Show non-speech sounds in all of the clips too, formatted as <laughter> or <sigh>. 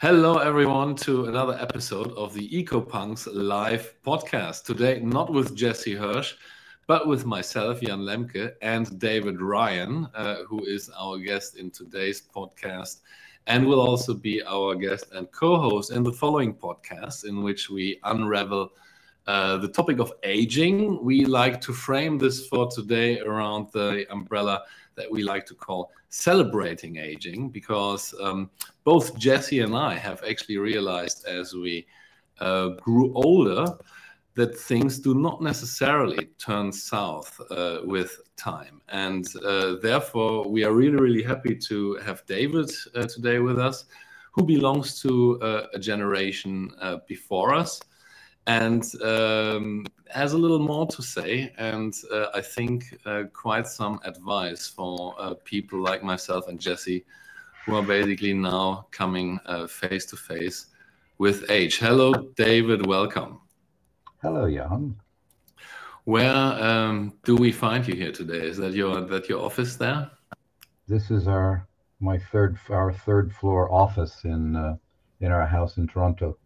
Hello, everyone, to another episode of the EcoPunks live podcast. Today, not with Jesse Hirsch, but with myself, Jan Lemke, and David Ryan, uh, who is our guest in today's podcast and will also be our guest and co host in the following podcast, in which we unravel uh, the topic of aging. We like to frame this for today around the umbrella that we like to call celebrating aging, because um, both Jesse and I have actually realized as we uh, grew older that things do not necessarily turn south uh, with time. And uh, therefore, we are really, really happy to have David uh, today with us, who belongs to a generation before us and um, has a little more to say, and uh, I think uh, quite some advice for uh, people like myself and Jesse, who are basically now coming face to face with age. Hello, David. Welcome. Hello, Jan. Where um, do we find you here today? Is that your that your office there? This is our my third our third floor office in uh, in our house in Toronto.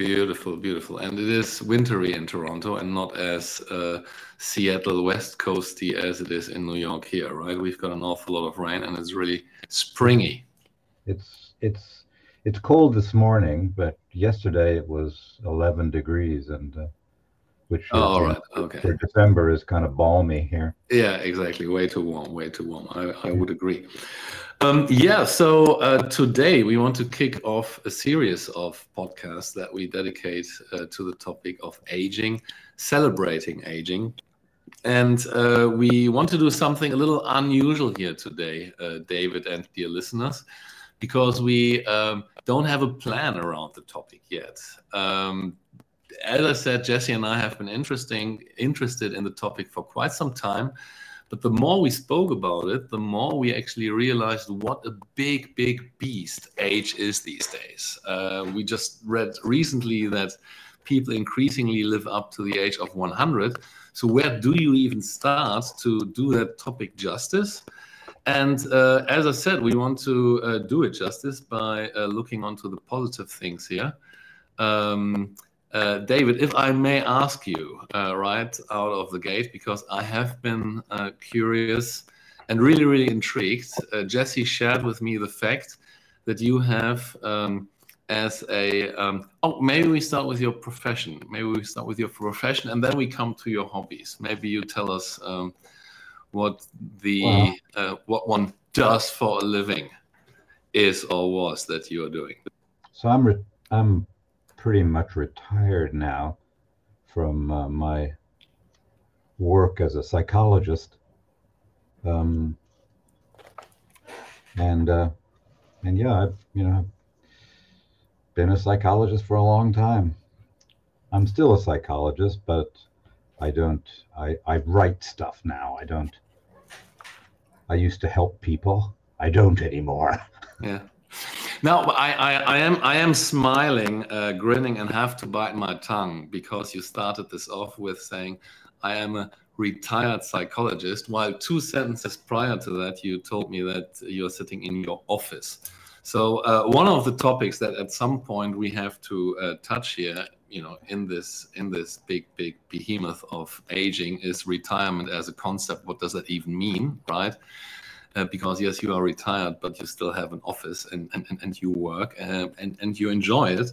Beautiful, beautiful. And it is wintry in Toronto and not as uh, Seattle West Coasty as it is in New York here, right? We've got an awful lot of rain and it's really springy. It's it's it's cold this morning, but yesterday it was 11 degrees and uh, which oh, all right, okay. For December is kind of balmy here. Yeah, exactly. Way too warm, way too warm. I, I would agree. Um, yeah, so uh, today we want to kick off a series of podcasts that we dedicate uh, to the topic of aging, celebrating aging. And uh, we want to do something a little unusual here today, uh, David and dear listeners, because we um, don't have a plan around the topic yet. Um, as I said, Jesse and I have been interesting, interested in the topic for quite some time. But the more we spoke about it, the more we actually realized what a big, big beast age is these days. Uh, we just read recently that people increasingly live up to the age of 100. So, where do you even start to do that topic justice? And uh, as I said, we want to uh, do it justice by uh, looking onto the positive things here. Um, uh, David, if I may ask you uh, right out of the gate, because I have been uh, curious and really, really intrigued. Uh, Jesse shared with me the fact that you have, um, as a, um, oh, maybe we start with your profession. Maybe we start with your profession and then we come to your hobbies. Maybe you tell us um, what the uh, what one does for a living is or was that you are doing. So I'm I'm pretty much retired now from uh, my work as a psychologist. Um, and uh, and yeah, I've you know been a psychologist for a long time. I'm still a psychologist, but I don't. I I write stuff now. I don't. I used to help people. I don't anymore. <laughs> Yeah. Now I, I, I, am I am smiling, uh, grinning, and have to bite my tongue because you started this off with saying I am a retired psychologist, while two sentences prior to that you told me that you're sitting in your office. So uh, one of the topics that at some point we have to uh, touch here, you know, in this in this big big behemoth of aging is retirement as a concept. What does that even mean, right? Uh, because yes, you are retired, but you still have an office and and, and you work uh, and and you enjoy it.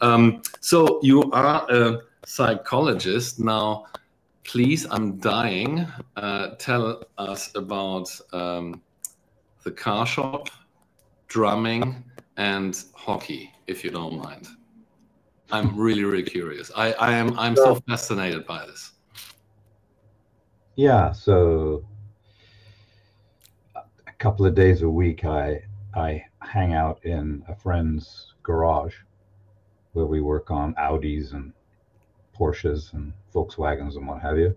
Um, so you are a psychologist now. Please, I'm dying. Uh, tell us about um, the car shop, drumming, and hockey, if you don't mind. I'm really, really curious. I, I am I'm so fascinated by this. Yeah, so couple of days a week, I I hang out in a friend's garage where we work on Audis and Porsches and Volkswagens and what have you.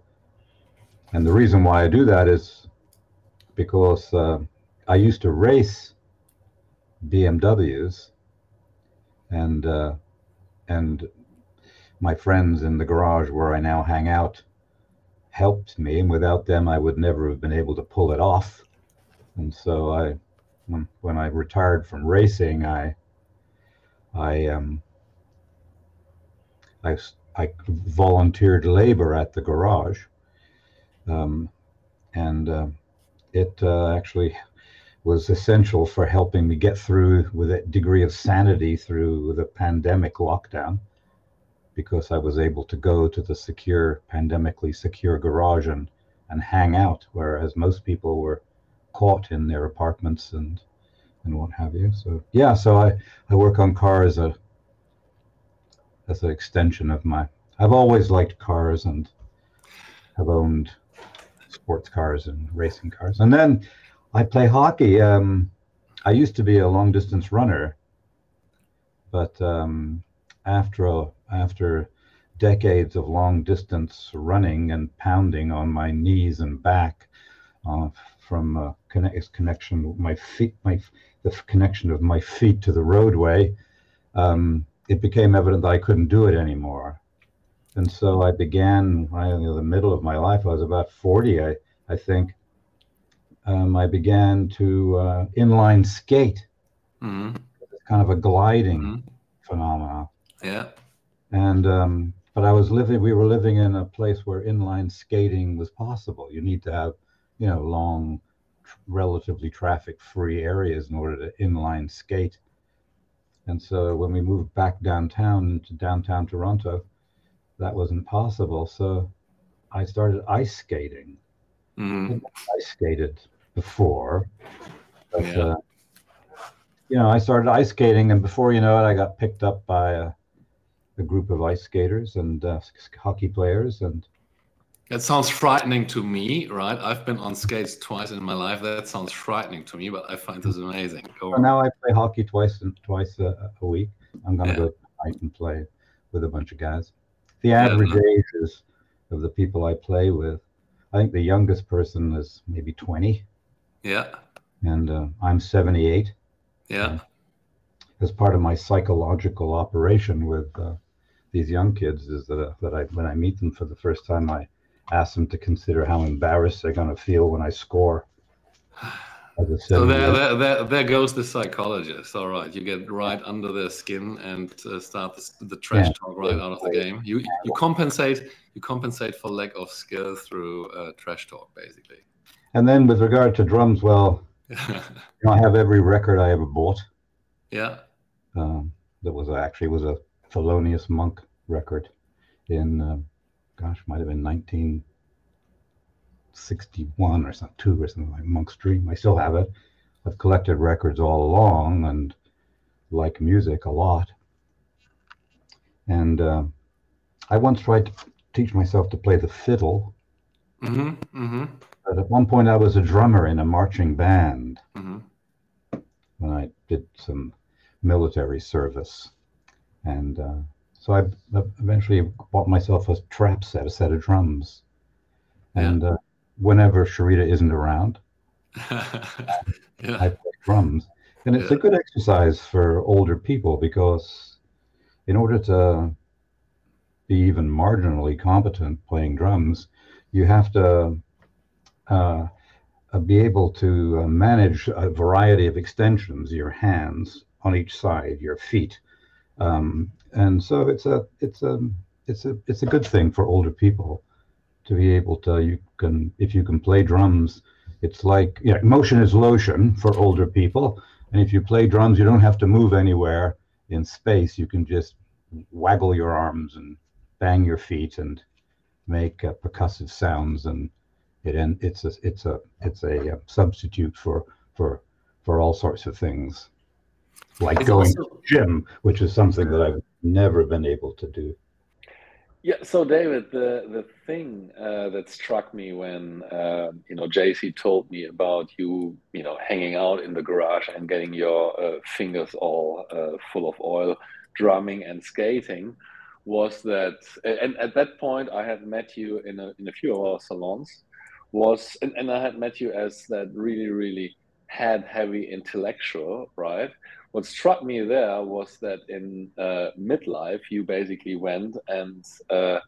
And the reason why I do that is because uh, I used to race BMWs, and uh, and my friends in the garage where I now hang out helped me, and without them, I would never have been able to pull it off. And so I, when, when I retired from racing, I I um, I, I volunteered labor at the garage, um, and uh, it uh, actually was essential for helping me get through with a degree of sanity through the pandemic lockdown because I was able to go to the secure, pandemically secure garage and, and hang out, whereas most people were caught in their apartments and and what have you. So yeah, so I, I work on cars a, as an extension of my. I've always liked cars and have owned sports cars and racing cars, and then I play hockey. Um, I used to be a long distance runner, but um, after after decades of long distance running and pounding on my knees and back uh, from uh, connect, connection my feet my the connection of my feet to the roadway um, it became evident that I couldn't do it anymore and so I began right in the middle of my life I was about 40 I I think um, I began to uh, inline skate mm-hmm. it's kind of a gliding mm-hmm. phenomenon yeah and um, but I was living. We were living in a place where inline skating was possible. You need to have, you know, long, relatively traffic-free areas in order to inline skate. And so when we moved back downtown to downtown Toronto, that wasn't possible. So I started ice skating. Mm-hmm. I skated before, but yeah. uh, you know, I started ice skating, and before you know it, I got picked up by a a group of ice skaters and uh, hockey players and that sounds frightening to me right? I've been on skates twice in my life. That sounds frightening to me but i find this amazing. So now i play hockey twice and twice a, a week. I'm going to yeah. go tonight and play with a bunch of guys. The average yeah, ages of the people i play with i think the youngest person is maybe 20 yeah. And uh, i'm 78 yeah. As part of my psychological operation with uh, these young kids is that uh, that I when I meet them for the first time, I ask them to consider how embarrassed they're going to feel when I score. So there, there, there, there, goes the psychologist. All right, you get right under their skin and uh, start the, the trash yeah. talk right out of the game. You you compensate you compensate for lack of skill through uh, trash talk, basically. And then with regard to drums, well, <laughs> you know, I have every record I ever bought. Yeah. Um, that was actually was a Thelonious Monk record in, uh, gosh, might have been 1961 or something, two or something like Monk's Dream. I still have it. I've collected records all along and like music a lot. And uh, I once tried to teach myself to play the fiddle. Mm-hmm, mm-hmm. But at one point, I was a drummer in a marching band mm-hmm. when I did some military service. And uh, so I eventually bought myself a trap set, a set of drums. And uh, whenever Sharita isn't around, <laughs> yeah. I play drums. And it's yeah. a good exercise for older people because in order to be even marginally competent playing drums, you have to uh, uh be able to uh, manage a variety of extensions, your hands on each side, your feet, um, and so it's a it's a it's a it's a good thing for older people to be able to you can if you can play drums it's like yeah motion is lotion for older people. And if you play drums you don't have to move anywhere in space. You can just waggle your arms and bang your feet and make uh, percussive sounds. And it and it's a it's a it's a, uh, substitute for for for all sorts of things like it's going also, to gym, which is something that I've never been able to do. Yeah. So, David, the the thing uh, that struck me when uh, you know Jesse told me about you, you know, hanging out in the garage and getting your uh, fingers all uh, full of oil, drumming and skating, was that, and at that point, I had met you in a in a few of our salons, was and, and I had met you as that really really head heavy intellectual, right? what struck me there was that in uh, midlife you basically went and uh,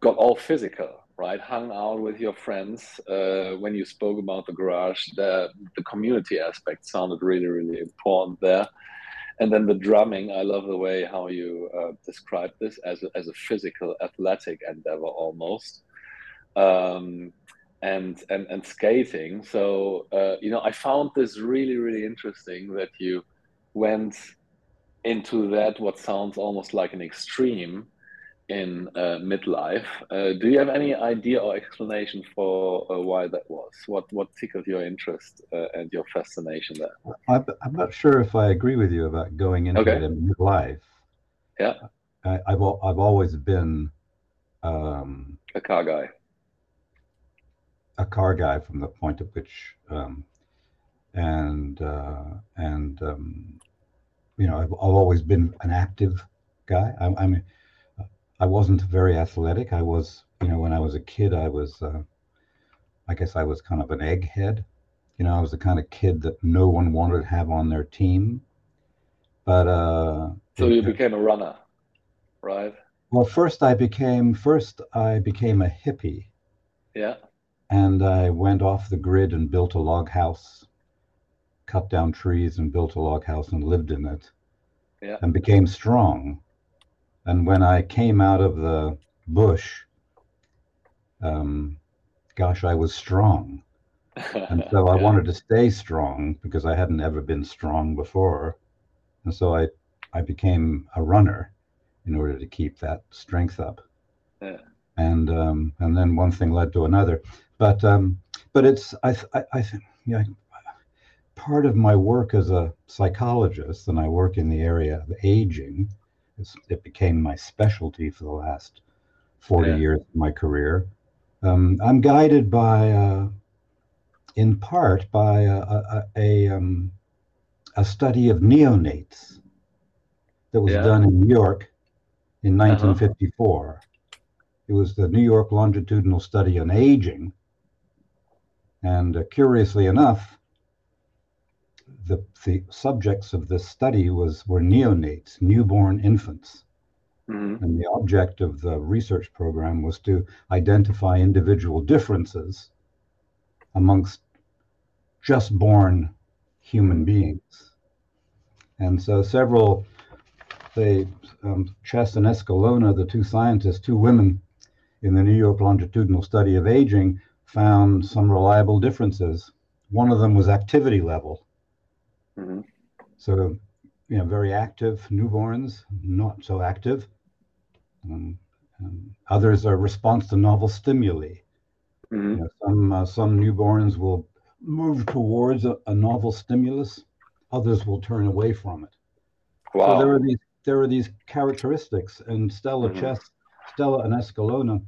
got all physical right hung out with your friends uh, when you spoke about the garage the, the community aspect sounded really really important there and then the drumming. I love the way how you uh, describe this as a, as a physical, athletic endeavor almost. Um, and and and skating. So uh, you know, I found this really really interesting that you went into that what sounds almost like an extreme in uh, midlife. Uh, do you have any idea or explanation for uh, why that was? What what tickled your interest uh, and your fascination there? I'm, I'm not sure if I agree with you about going into okay. it in midlife. Yeah, I, have I've always been um, a car guy a car guy from the point at which, um, and uh, and um, you know, I've, I've, always been an active guy. I, I mean, I wasn't very athletic. I was, you know, when I was a kid, I was, uh, I guess, I was kind of an egghead. You know, I was the kind of kid that no one wanted to have on their team. But uh, so you became a runner, right? Well, first I became first I became a hippie. Yeah and I went off the grid and built a log house, cut down trees and built a log house and lived in it, yeah. and became strong. And when I came out of the bush, um, gosh, I was strong. <laughs> And so I yeah. wanted to stay strong because I hadn't ever been strong before. And so I, I became a runner in order to keep that strength up. Yeah. And um, and then one thing led to another. But um, but it's I I, I think yeah. Part of my work as a psychologist, and I work in the area of aging. it became my specialty for the last forty yeah. years of my career. Um, I'm guided by, uh, in part, by a a, a, um, a, study of neonates that was yeah. done in New York in 1954. Uh-huh. It was the New York Longitudinal Study on Aging, and uh, curiously enough, the, the subjects of this study was were neonates, newborn infants. Mm-hmm. And the object of the research program was to identify individual differences amongst just born human beings. And so several, they, um, Chess and Escalona, the two scientists, two women in the New York Longitudinal Study of Aging, found some reliable differences. One of them was activity level. Mm-hmm. So, you know, very active newborns, not so active. Um, um, others are response to novel stimuli. Mm-hmm. You know, some uh, some newborns will move towards a, a, novel stimulus. Others will turn away from it. Wow. So there are these there are these characteristics, and Stella mm-hmm. Chess, Stella and Escalona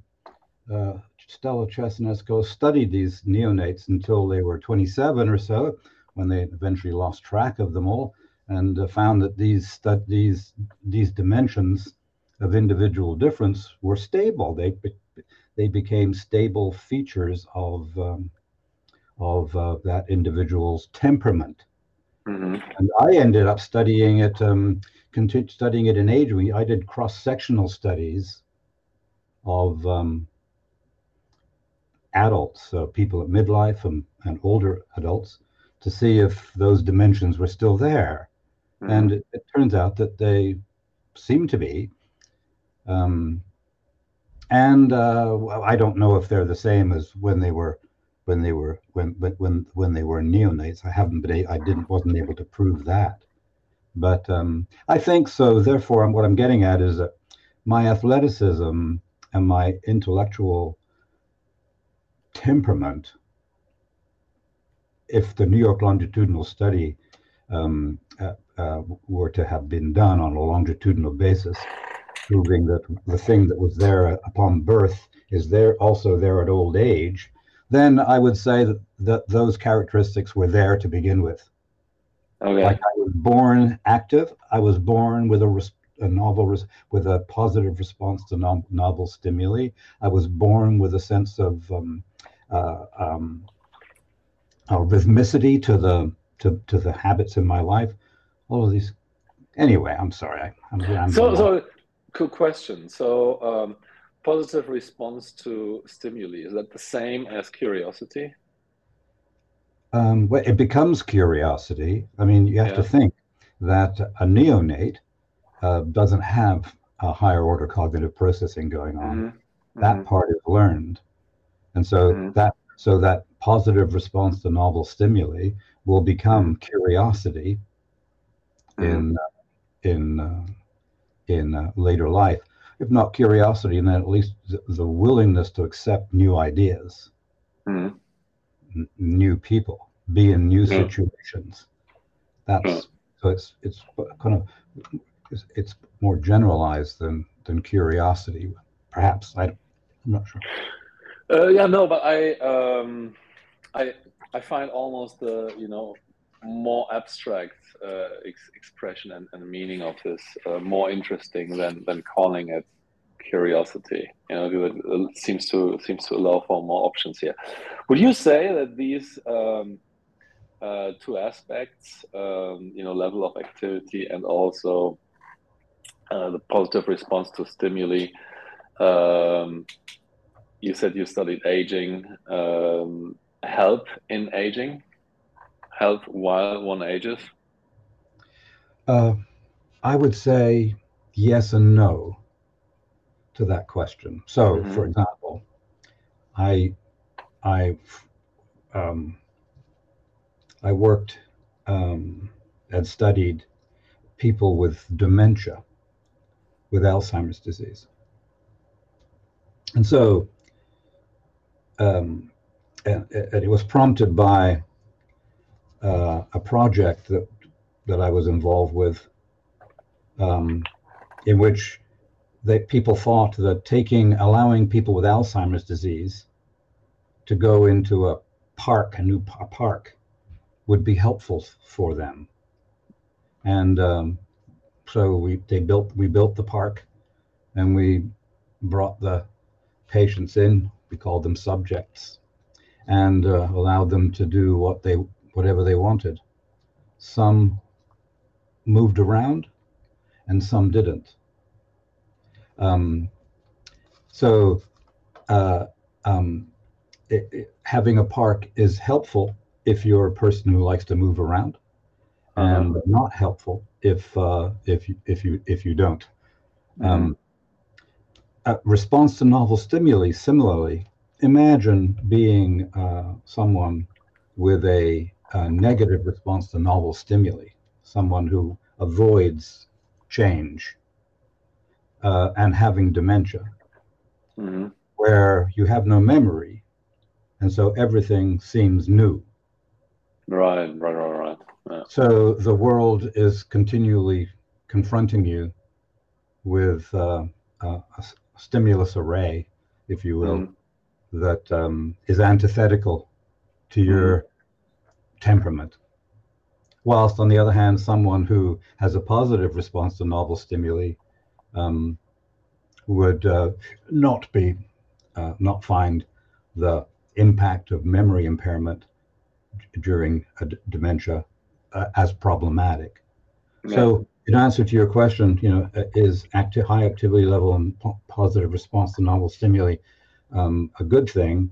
uh, Stella Chesnesco studied these neonates until they were 27 or so, when they eventually lost track of them all, and uh, found that these these these dimensions of individual difference were stable. They they became stable features of um, of uh, that individual's temperament. Mm-hmm. And I ended up studying it, um, continued studying it in age. We, I did cross sectional studies of um, adults, so people at midlife and, and older adults, to see if those dimensions were still there. Mm-hmm. And it, it, turns out that they seem to be. Um, and uh, I don't know if they're the same as when they were when they were when when when they were neonates. I haven't been I didn't wasn't able to prove that, but um, I think so. Therefore, what I'm getting at is that my athleticism and my intellectual temperament, if the New York longitudinal study um, uh, uh, were to have been done on a longitudinal basis, proving that the thing that was there upon birth is there also there at old age, then I would say that, that those characteristics were there to begin with. Okay. Like I was born active. I was born with a, a novel res- with a positive response to no- novel stimuli. I was born with a sense of um, uh, um, rhythmicity to the to, to the habits in my life. All of these. Anyway, I'm sorry. I, I'm, I'm so so. Cool question. So, um, positive response to stimuli is that the same as curiosity? Um, well, it becomes curiosity. I mean, you have yeah. to think that a neonate uh, doesn't have a higher order cognitive processing going on. Mhm. That Mhm. part is learned, and so Mhm. that so that positive response to novel stimuli will become Mm-hmm. curiosity in uh, in uh, in uh, later life. If not curiosity, then at least the, the willingness to accept new ideas, Mhm. n- new people, be in new situations. That's so it's it's kind of it's, it's more generalized than than curiosity, perhaps. I, I'm not sure. Uh, yeah, no, but I, um, I, I find almost the you know more abstract uh, ex- expression and, and meaning of this uh, more interesting than than calling it curiosity. You know, it seems to seems to allow for more options here. Would you say that these um, uh, two aspects, um, you know, level of activity and also uh, the positive response to stimuli, um, you said you studied aging. Um, help in aging? Help while one ages? Uh, I would say yes and no to that question. So, Mhm. for example, I I um, I worked um, and studied people with dementia, with Alzheimer's disease, and so um, and, and it was prompted by uh, a project that that I was involved with, um, in which they, people thought that taking allowing people with Alzheimer's disease to go into a park, a new pa- park, would be helpful for them, and um, so we they built we built the park, and we brought the patients in. We called them subjects, and uh, allowed them to do what they whatever they wanted. Some moved around, and some didn't. Um, so, uh, um, it, it- having a park is helpful if you're a person who likes to move around, and not helpful if uh, if you, if you if you don't. Um, a response to novel stimuli, similarly, imagine being uh, someone with a, a negative response to novel stimuli, someone who avoids change uh, and having dementia, hmm where you have no memory, and so everything seems new. right right right right So the world is continually confronting you with uh, a, a stimulus array, if you will, Mhm. that um, is antithetical to your temperament. Whilst, on the other hand, someone who has a positive response to novel stimuli um, would uh, not be, uh, not find the impact of memory impairment d- during a d- dementia uh, as problematic. Yeah. So, in answer to your question, you know, uh, is active high activity level and po- positive response to novel stimuli um, a good thing?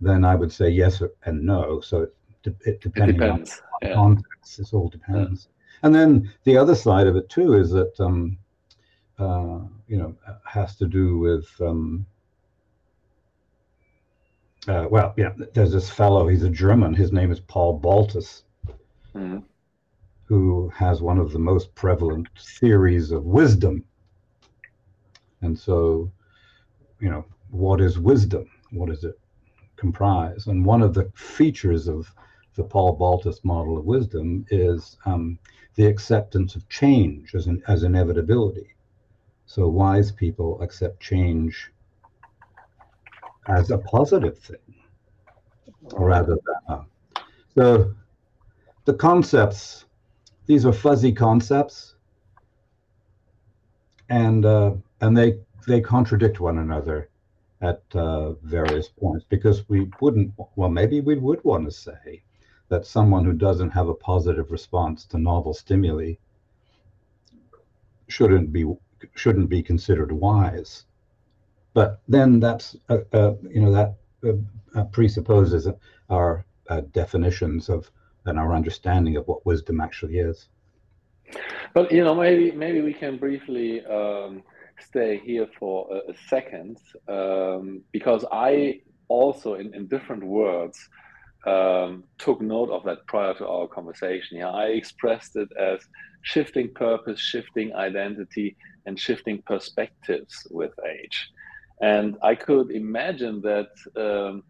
Then I would say yes and no. So it, de- it it depending on depends yeah context, it all depends. And then the other side of it too is that um, uh, you know has to do with um, uh, well, yeah. There's this fellow. He's a German. His name is Paul Baltes Mhm. Who has one of the most prevalent theories of wisdom. And so, you know, what is wisdom? What does it comprise? And one of the features of the Paul Baltes model of wisdom is um, the acceptance of change as an as inevitability. So wise people accept change as a positive thing rather than a, so the concepts these are fuzzy concepts. And uh, and they they contradict one another at uh, various points because we wouldn't well maybe we would want to say that someone who doesn't have a positive response to novel stimuli shouldn't be shouldn't be considered wise. But then that's uh, uh, you know that uh, uh, presupposes our uh, definitions of and our understanding of what wisdom actually is But you know, maybe maybe we can briefly um, stay here for a, a second um, because I also, in, in different words, um, took note of that prior to our conversation. Yeah, I expressed it as shifting purpose, shifting identity, and shifting perspectives with age. And I could imagine that um,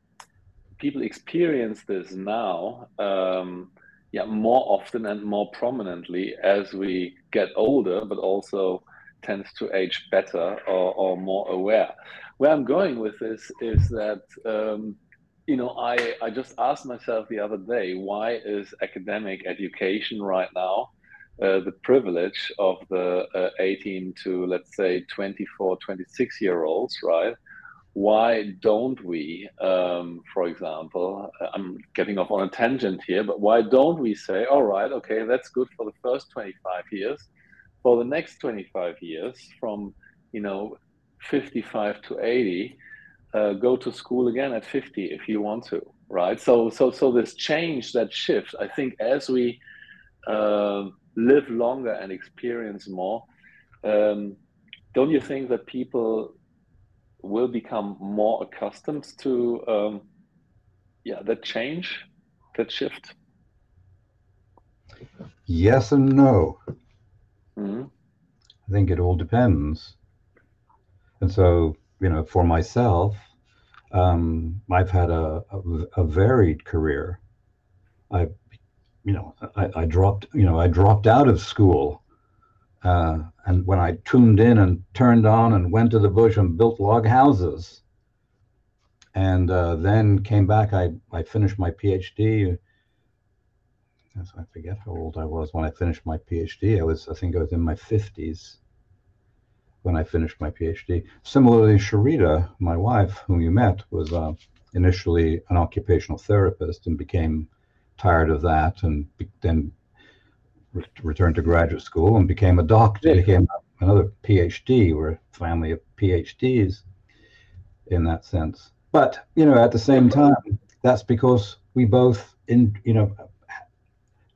people experience this now, um, yeah, more often and more prominently as we get older, but also tends to age better or, or more aware. Where I'm going with this is that um, you know I I just asked myself the other day why is academic education right now uh, the privilege of the uh, 18 to let's say 24 26 year olds right why don't we um, for example uh, i'm getting off on a tangent here but why don't we say all right okay that's good for the first 25 years. For the next 25 years from you know 55 to 80 uh, go to school again at 50 if you want to right? So so so this change that shift i think as we uh, live longer and experience more um, don't you think that people will become more accustomed to um, yeah that change that shift? Yes and no. Mm-hmm. i think it all depends. And so you know for myself um, i've had a, a, a varied career. I you know I, I dropped you know i dropped out of school uh, and when I tuned in and turned on and went to the bush and built log houses, and uh, then came back, I, I finished my PhD. I forget how old I was when I finished my PhD. I was, I think I was in my 50s when I finished my PhD. Similarly, Sharita, my wife, whom you met, was uh, initially an occupational therapist and became tired of that and be- then re- returned to graduate school and became a doctor, Yeah. became another PhD. We're a family of PhDs in that sense. But you know, at the same time, that's because we both, in you know,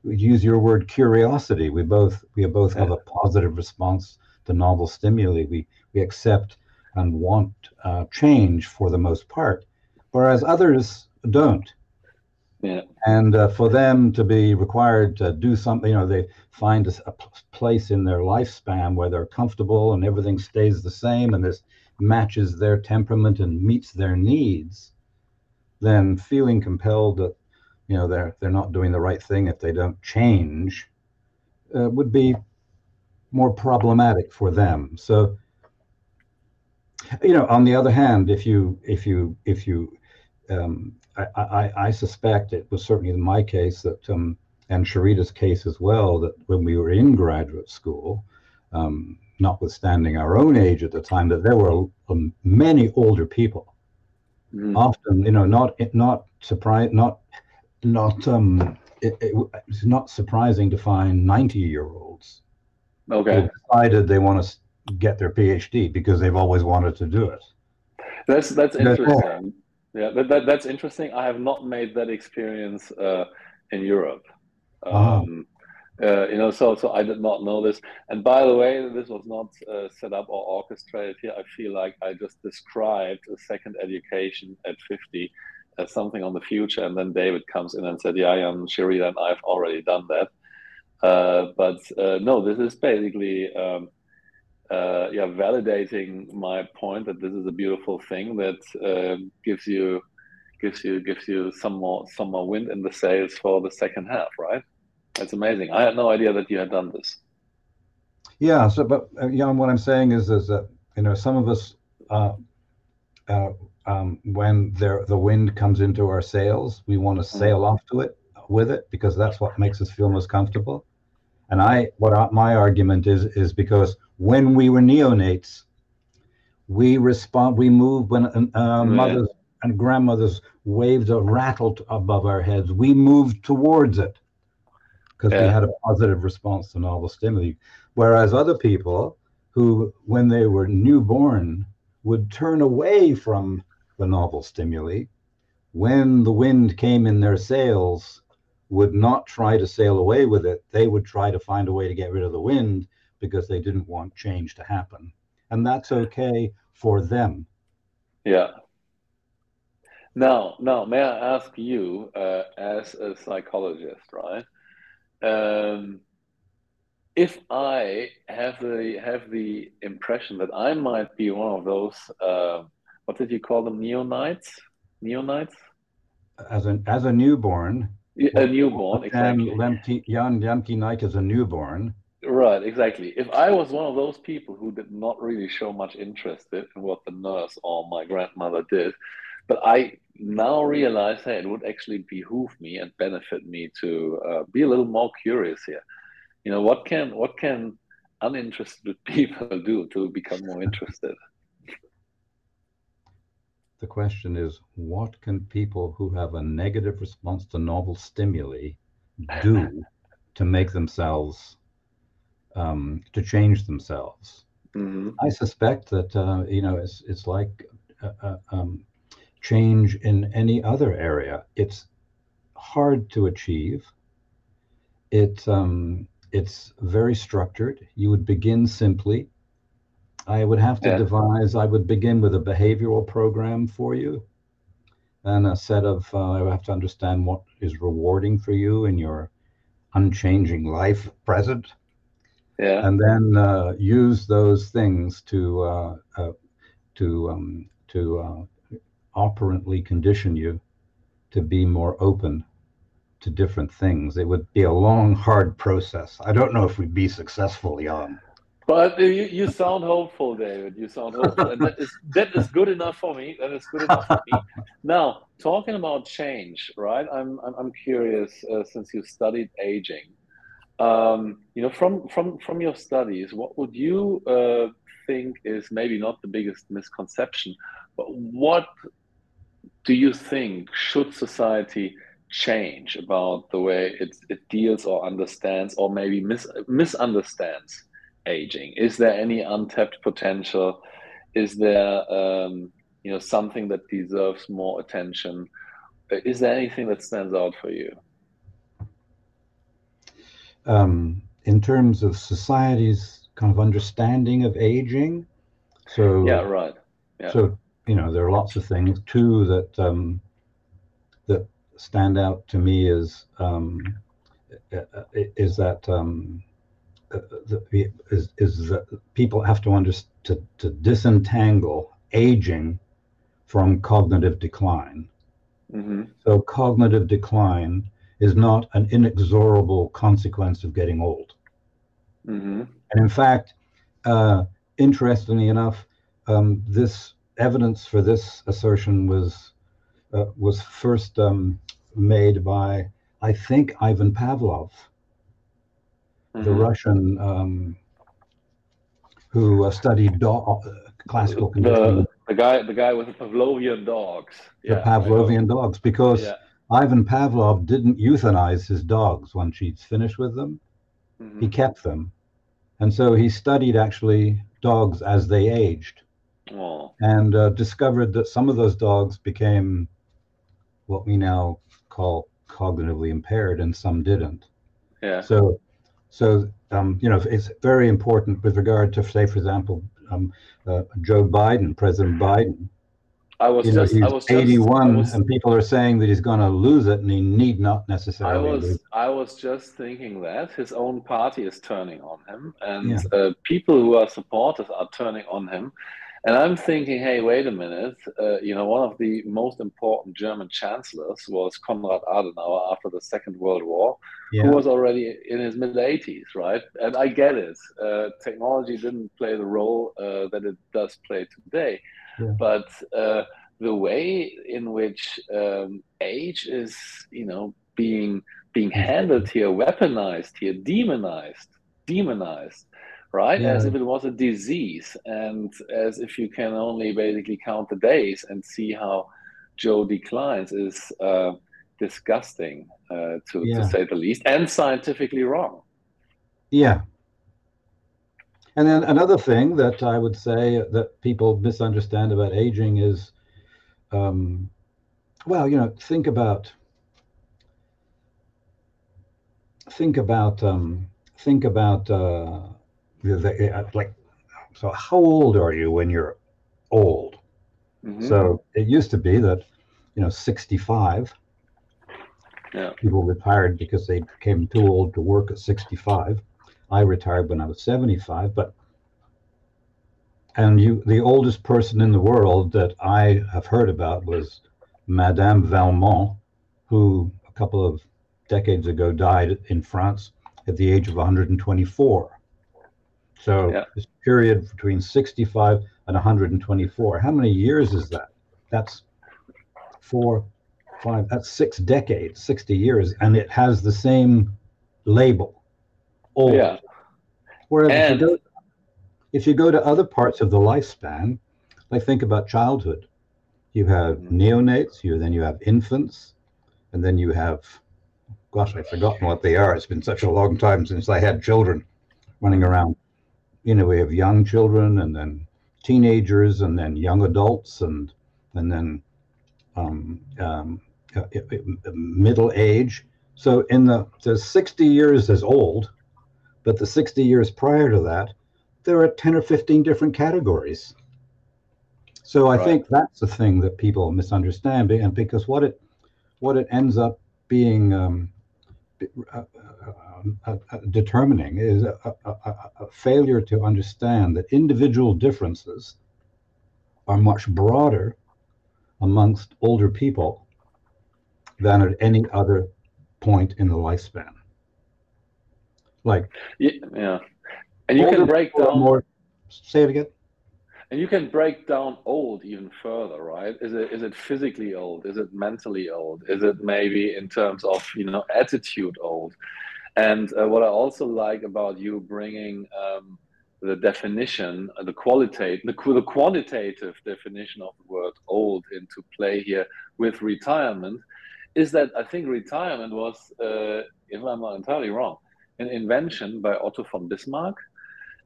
we use your word curiosity. We both we both have a positive response to novel stimuli. We we accept and want uh, change for the most part, whereas others don't yeah and uh, for them to be required to do something, you know, they find a place in their lifespan where they're comfortable and everything stays the same and this matches their temperament and meets their needs, then feeling compelled that, you know, they're they're not doing the right thing if they don't change, uh, would be more problematic for them. So, you know, on the other hand, if you if you if you um, I, I, I suspect it was certainly in my case that, um, and Sharita's case as well, that when we were in graduate school, um, notwithstanding our own age at the time, that there were um, many older people. Mhm. Often, you know, not not surprise, not not um, it, it, it's not surprising to find ninety-year-olds who okay decided they want to get their PhD because they've always wanted to do it. That's that's interesting. Yeah, that, that that's interesting. I have not made that experience uh, in Europe. Ah. Um, uh, you know, so so I did not know this. And by the way, this was not uh, set up or orchestrated here. I feel like I just described a second education at fifty as something on the future, and then David comes in and said, "Yeah, I am Sharita, and I've already done that." Uh, but uh, no, this is basically. Um, uh, yeah, validating my point that this is a beautiful thing that uh, gives you gives you gives you some more some more wind in the sails for the second half, right? That's amazing. I had no idea that you had done this. Yeah. So, but uh, you know, what I'm saying is, is that you know, some of us, uh, uh, um, when there the wind comes into our sails, we want to sail off to it with it because that's what makes us feel most comfortable. And I, what I, my argument is, is because when we were neonates, we respond, we moved when uh, Yeah. mothers and grandmothers waved a rattle above our heads. We moved towards it because we had a positive response to novel stimuli. Whereas other people who, when they were newborn, would turn away from the novel stimuli, when the wind came in their sails, would not try to sail away with it. They would try to find a way to get rid of the wind because they didn't want change to happen. And that's okay for them. Yeah. Now, now, may I ask you, uh, as a psychologist, right? Um, if I have the have the impression that I might be one of those, uh, what did you call them, neonites? Neonites? As an as a newborn, a newborn, exactly. Lemke, Jan Lemke Nike is a newborn. Right, exactly. If I was one of those people who did not really show much interest in what the nurse or my grandmother did, but I now realize, hey, it would actually behoove me and benefit me to uh, be a little more curious here. You know, what can what can uninterested <laughs> people do to become more interested? The question is, what can people who have a negative response to novel stimuli do <laughs> to make themselves um, to change themselves? Mm-hmm. I suspect that uh, you know it's it's like uh, uh, um, change in any other area. It's hard to achieve. It um, it's very structured. You would begin simply. I would have to yeah. devise. I would begin with a behavioral program for you, and a set of. Uh, I would have to understand what is rewarding for you in your unchanging life present. Yeah. And then uh, use those things to uh, uh to um, to uh, operantly condition you to be more open to different things. It would be a long, hard process. I don't know if we'd be successful, Jan. But you, you sound hopeful, David. You sound hopeful, and that is that is good enough for me. That is good enough for me. Now, talking about change, right? I'm I'm, I'm curious uh, since you studied aging. Um, you know, from from from your studies, what would you uh, think is maybe not the biggest misconception, but what do you think should society change about the way it, it deals or understands or maybe mis- misunderstands aging? Is there any untapped potential? Is there um, you know something that deserves more attention? Is there anything that stands out for you? Um, in terms of society's kind of understanding of aging, so yeah, right. Yeah. So you know there are lots of things. too that um, that stand out to me is um, is that um, the, is, is that people have to understand to, to disentangle aging from cognitive decline. Mm-hmm. So cognitive decline is not an inexorable consequence of getting old. Mm-hmm. And in fact, uh, interestingly enough, um, this evidence for this assertion was uh, was first um, made by, I think, Ivan Pavlov, mm-hmm. the Russian um, who uh, studied uh, classical conditioning. The, the, guy, the guy with the Pavlovian dogs. The yeah, Pavlovian dogs, because yeah. Ivan Pavlov didn't euthanize his dogs once he'd finished with them. Mm-hmm. He kept them. And so he studied actually dogs as they aged oh. and uh, discovered that some of those dogs became what we now call cognitively impaired and some didn't. Yeah. So, so um, you know, it's very important with regard to, say, for example, um, uh, Joe Biden, President Biden. I was you know, just, he's I was 81, just, was, and people are saying that he's going to lose it, and he need not necessarily. I was. I was just thinking that his own party is turning on him, and yeah. uh, people who are supporters are turning on him, and I'm thinking, hey, wait a minute. Uh, you know, one of the most important German chancellors was Konrad Adenauer after the Second World War, yeah. who was already in his mid 80s, right? And I get it. Uh, technology didn't play the role uh, that it does play today. Yeah. But uh, the way in which um, age is, you know, being being handled here, weaponized here, demonized, demonized right? Yeah. As if it was a disease, and as if you can only basically count the days and see how Joe declines is uh, disgusting, uh, to, yeah. to say the least, and scientifically wrong. Yeah. And then another thing that I would say that people misunderstand about aging is, um, well, you know, think about think about um, think about uh, uh, like so how old are you when you're old mm-hmm. so it used to be that you know 65 yeah. people retired because they became too old to work at 65 i retired when i was 75 but and you the oldest person in the world that i have heard about was madame Calment who a couple of decades ago died in france at the age of 124 so yeah. this period between 65 and 124 how many years is that that's four five that's six decades 60 years and it has the same label old yeah whereas and, if you go if you go to other parts of the lifespan, like think about childhood, you have mm-hmm. neonates, you then you have infants, and then you have, gosh, I've forgotten what they are. It's been such a long time since I had children running around. You know, we have young children, and then teenagers, and then young adults, and and then um, um, uh, uh, uh middle age. So in the the 60 years as old, but the 60 years prior to that there are 10 or 15 different categories. So I right. think that's the thing that people misunderstand, and because what it what it ends up being um, Uh, uh, uh, determining is a, a, a, failure to understand that individual differences are much broader amongst older people than at any other point in the lifespan. Like, yeah, yeah. And you can break down more. Say it again. And you can break down old even further, right? Is it is it physically old? Is it mentally old? Is it maybe in terms of you know attitude old? And uh, what I also like about you bringing um, the definition, uh, the qualitative, the, the quantitative definition of the word old into play here with retirement, is that I think retirement was, uh, if I'm not entirely wrong, an invention by Otto von Bismarck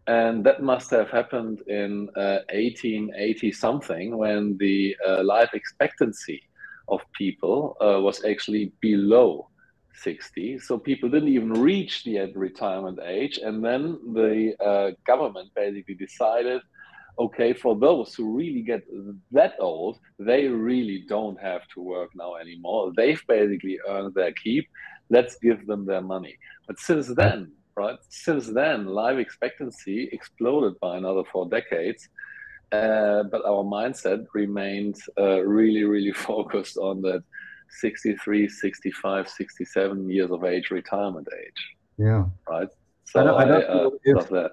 and that must have happened in uh, 1880 something when the uh, life expectancy of people uh, was actually below 60 so people didn't even reach the retirement age. And then the uh, government basically decided okay for those who really get that old they really don't have to work now anymore. They've basically earned their keep. Let's give them their money. But since then right? Since then, life expectancy exploded by another four decades, uh, but our mindset remained uh, really, really <laughs> focused on that 63, 65, 67 years of age retirement age. Yeah. Right. So I, don't, I, don't uh, if, that.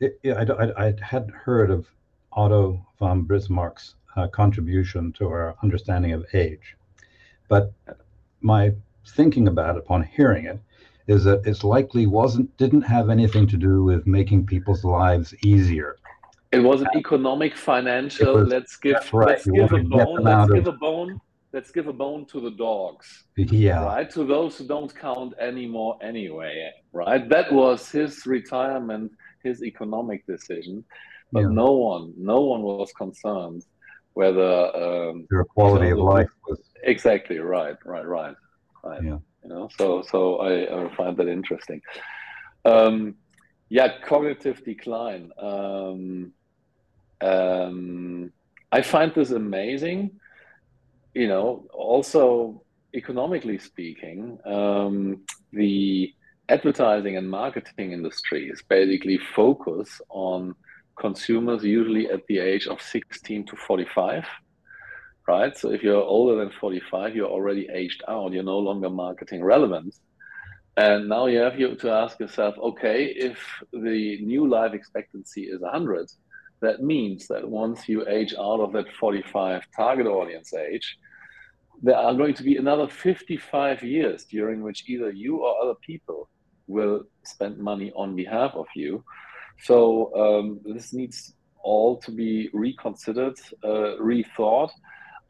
It, yeah, I, I, I hadn't heard of Otto von Bismarck's uh, contribution to our understanding of age, but my thinking about it upon hearing it is that it's likely wasn't didn't have anything to do with making people's lives easier. It was an economic, financial. Was, let's give right. let's give a bone. Let's give of, a bone. Let's give a bone to the dogs. Yeah. Right. To those who don't count anymore anyway. Right. That was his retirement, his economic decision. But yeah. no one, no one was concerned whether um, their quality of life was exactly right. Right. Right. Right. Yeah you know? So so i, I find that interesting. Um, yeah cognitive decline. Um, um, i find this amazing you know? Also economically speaking um, the advertising and marketing industry is basically focus on consumers usually at the age of 16 to 45 right? So if you're older than 45, you're already aged out. You're no longer marketing relevant. And now you have to ask yourself, okay, if the new life expectancy is 100, that means that once you age out of that 45 target audience age, there are going to be another 55 years during which either you or other people will spend money on behalf of you. So um, this needs all to be reconsidered, uh, rethought,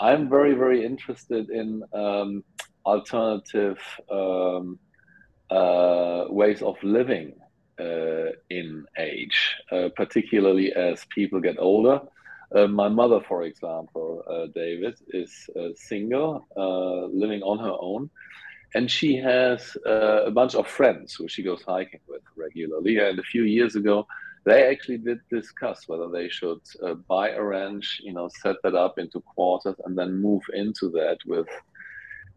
I'm very, very interested in um, alternative um, uh, ways of living uh, in age, uh, particularly as people get older. Uh, my mother, for example, uh, David, is uh, single, living on her own. and she has a bunch of friends who she goes hiking with regularly. And a few years ago, they actually did discuss whether they should uh, buy a ranch, you know, set that up into quarters, and then move into that with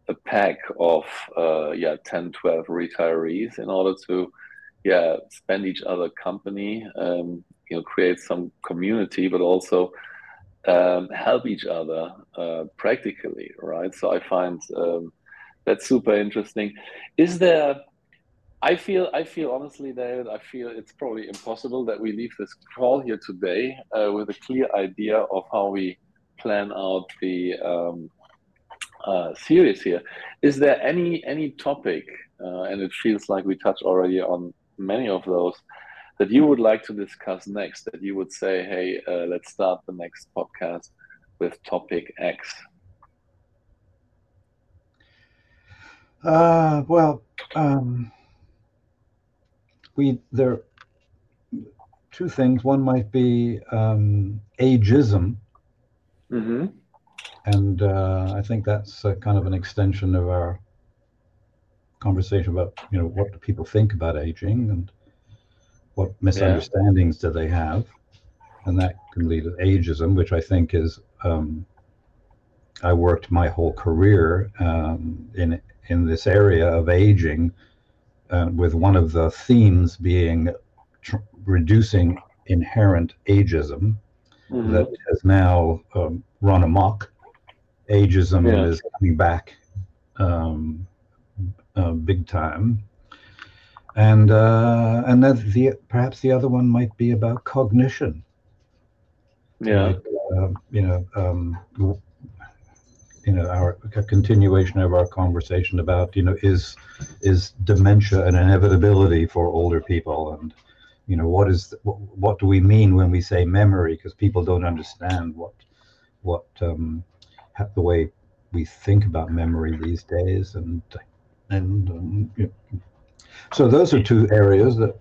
a pack of uh, yeah 10, 12 retirees in order to yeah spend each other company, um, you know, create some community, but also um, help each other uh, practically, right? So I find um, that's super interesting. Is there? I feel, I feel honestly, David, I feel it's probably impossible that we leave this call here today uh, with a clear idea of how we plan out the um, uh, series here. Is there any any topic, uh, and it feels like we touched already on many of those, that you would like to discuss next? That you would say, hey, uh, let's start the next podcast with topic X. Uh, well, um, we there two things. One might be um, ageism, mm-hmm. and uh, I think that's kind of an extension of our conversation about you know what do people think about aging and what misunderstandings yeah. do they have, and that can lead to ageism, which I think is. Um, I worked my whole career um, in in this area of aging, uh, with one of the themes being tr- reducing inherent ageism mm-hmm. that has now um, run amok. Ageism yeah. is coming back um, uh, big time. And uh, and then the perhaps the other one might be about cognition. Yeah, like, uh, you know, um, you know our continuation of our conversation about you know is is dementia an inevitability for older people and you know what is what, what do we mean when we say memory because people don't understand what what um, the way we think about memory these days and and um, you know. so those are two areas that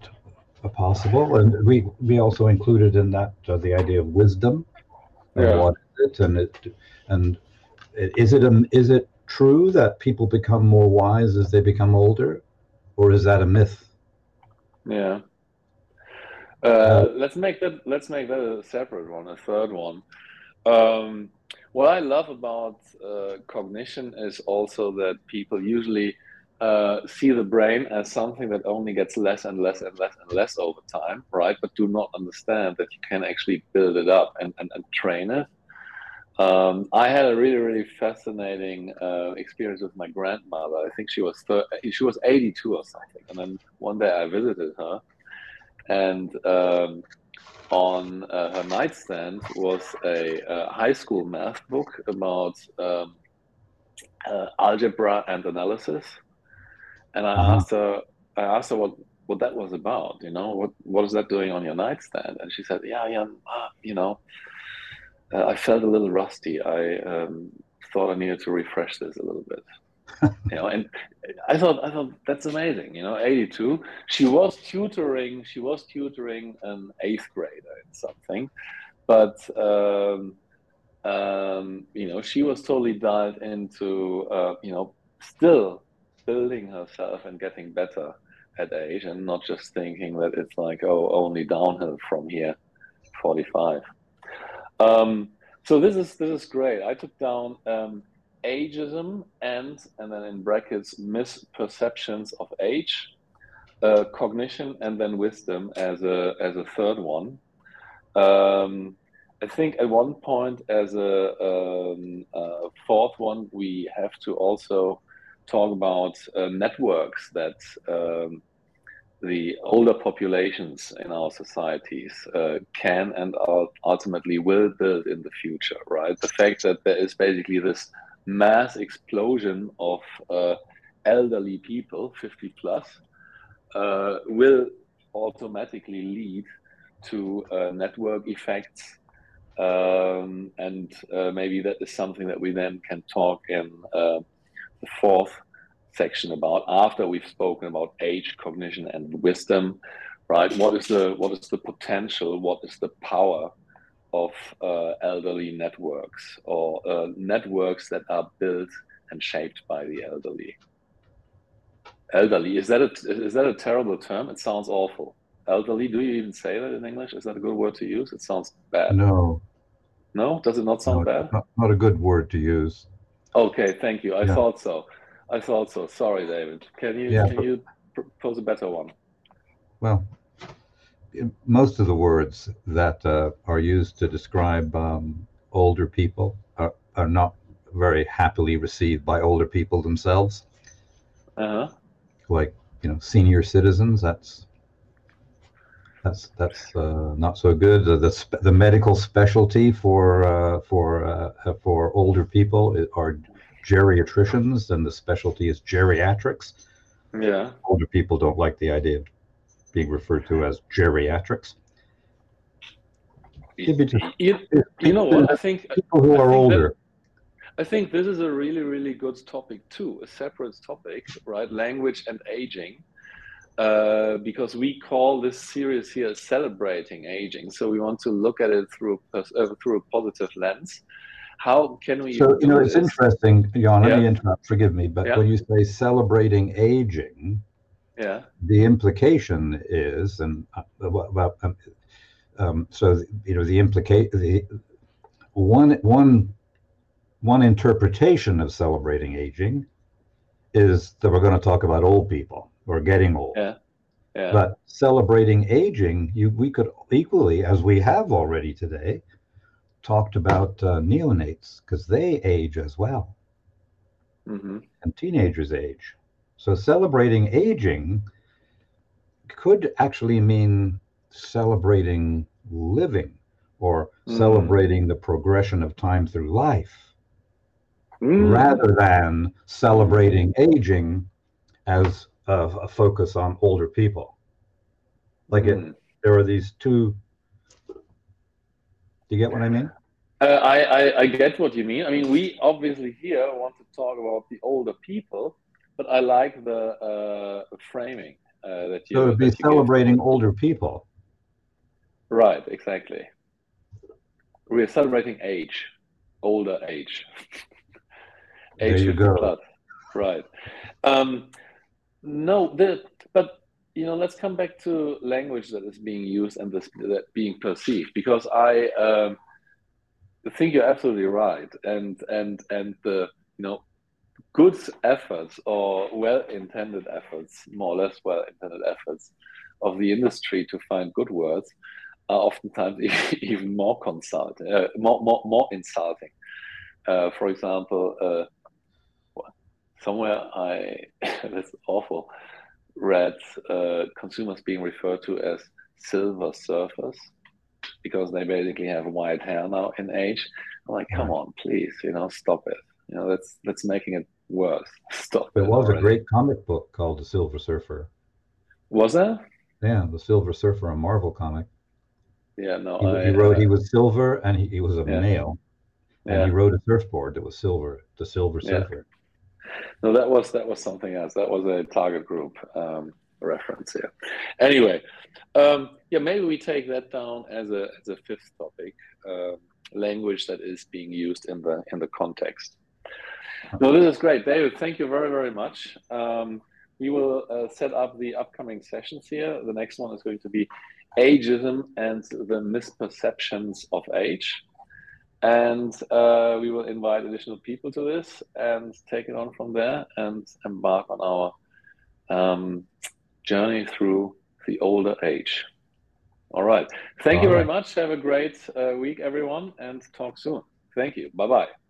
are possible and we we also included in that uh, the idea of wisdom yeah. and what is it and it and is it a, is it true that people become more wise as they become older, or is that a myth? Yeah. Uh, uh, let's make that let's make that a separate one, a third one. Um, what I love about uh, cognition is also that people usually uh, see the brain as something that only gets less and less and less and less over time, right? But do not understand that you can actually build it up and, and, and train it. Um, I had a really, really fascinating uh, experience with my grandmother. I think she was thir- she was 82 or something, and then one day I visited her, and um, on uh, her nightstand was a, a, high school math book about um, uh, algebra and analysis, and I uh-huh. asked her, I asked her what what that was about. You know, what what is that doing on your nightstand? And she said, Yeah, yeah, uh, you know uh, I felt a little rusty. I um, thought I needed to refresh this a little bit. <laughs> you know, and I thought I thought that's amazing. You know, 82. She was tutoring. She was tutoring an eighth grader in something, but um, um, you know, she was totally dialed into uh, you know still building herself and getting better at age, and not just thinking that it's like oh only downhill from here, 45. Um, so this is this is great. I took down um, ageism and and then in brackets misperceptions of age, uh, cognition, and then wisdom as a as a third one. Um, I think at one point as a, um, a, fourth one we have to also talk about uh, networks that um, the older populations in our societies uh, can and ultimately will build in the future, right? The fact that there is basically this mass explosion of uh, elderly people, 50 plus, uh, will automatically lead to uh, network effects. Um, and uh, maybe that is something that we then can talk in uh, the fourth section about after we've spoken about age, cognition, and wisdom, right? What is the what is the potential? What is the power of uh, elderly networks or uh, networks that are built and shaped by the elderly? Elderly is that a is that a terrible term? It sounds awful. Elderly. Do you even say that in English? Is that a good word to use? It sounds bad. No. No, does it not sound no, bad? Not, not, a good word to use. Okay, thank you. I yeah. thought so. I thought so. Sorry, David. Can you yeah, can you propose a better one? Well, most of the words that uh, are used to describe um, older people are, are not very happily received by older people themselves. Uh-huh. Like you know, senior citizens. That's that's that's uh, not so good. The the, the medical specialty for uh, for uh, for older people are geriatricians, and the specialty is geriatrics. Yeah. Older people don't like the idea of being referred to as geriatrics. You, you, you know what? I think people who are older. That, I think this is a really, really good topic too, a separate topic, right? Language and aging. Uh, because we call this series here celebrating aging. So we want to look at it through a, uh, through a positive lens. How can we? So you know, it's interesting, Jan. Let yeah. me interrupt. Forgive me, but yeah. when you say celebrating aging, yeah, the implication is, and uh, well, um, um, so you know, the implicate the one one one interpretation of celebrating aging is that we're going to talk about old people or getting old. Yeah. Yeah. But celebrating aging, you we could equally, as we have already today, talked about uh, neonates because they age as well, mm-hmm. and teenagers age. So celebrating aging could actually mean celebrating living or mm. celebrating the progression of time through life mm. rather than celebrating aging as a, a focus on older people. Like mm. it, there are these two. Do you get what I mean? Uh, I, I, I get what you mean. I mean, we obviously here want to talk about the older people, but I like the uh, framing uh, that you. So it would be celebrating older people. Right. Exactly. We're celebrating age, older age. There you go. Plus. Right. Um, no, the, but you know, let's come back to language that is being used and this that being perceived, because I um, think you're absolutely right, and and and the you know good efforts or well-intended efforts, more or less well-intended efforts of the industry to find good words are oftentimes <laughs> even more consult, uh, more, more more insulting. Uh, for example, uh, somewhere I <laughs> that's awful read uh, consumers being referred to as silver surfers because they basically have white hair now in age. I'm like, come on, please, you know, stop it. You know, that's that's making it worse. <laughs> Stop. There was already. a great comic book called The Silver Surfer. Was there? Yeah, The Silver Surfer, a Marvel comic. Yeah, no. He, I, he wrote uh, he was silver and he, he was a yeah. male. And yeah. he rode a surfboard that was silver, the Silver Surfer. Yeah. No, that was that was something else. That was a target group um, reference here. Anyway, um, yeah, maybe we take that down as a as a fifth topic, uh, language that is being used in the in the context. No, this is great, David. Thank you very very much. Um, we will uh, set up the upcoming sessions here. The next one is going to be ageism and the misperceptions of age and uh, we will invite additional people to this and take it on from there and embark on our um, journey through the older age. All right. Thank All you very right. much. Have a great uh, week, everyone, and talk soon. Thank you. Bye bye.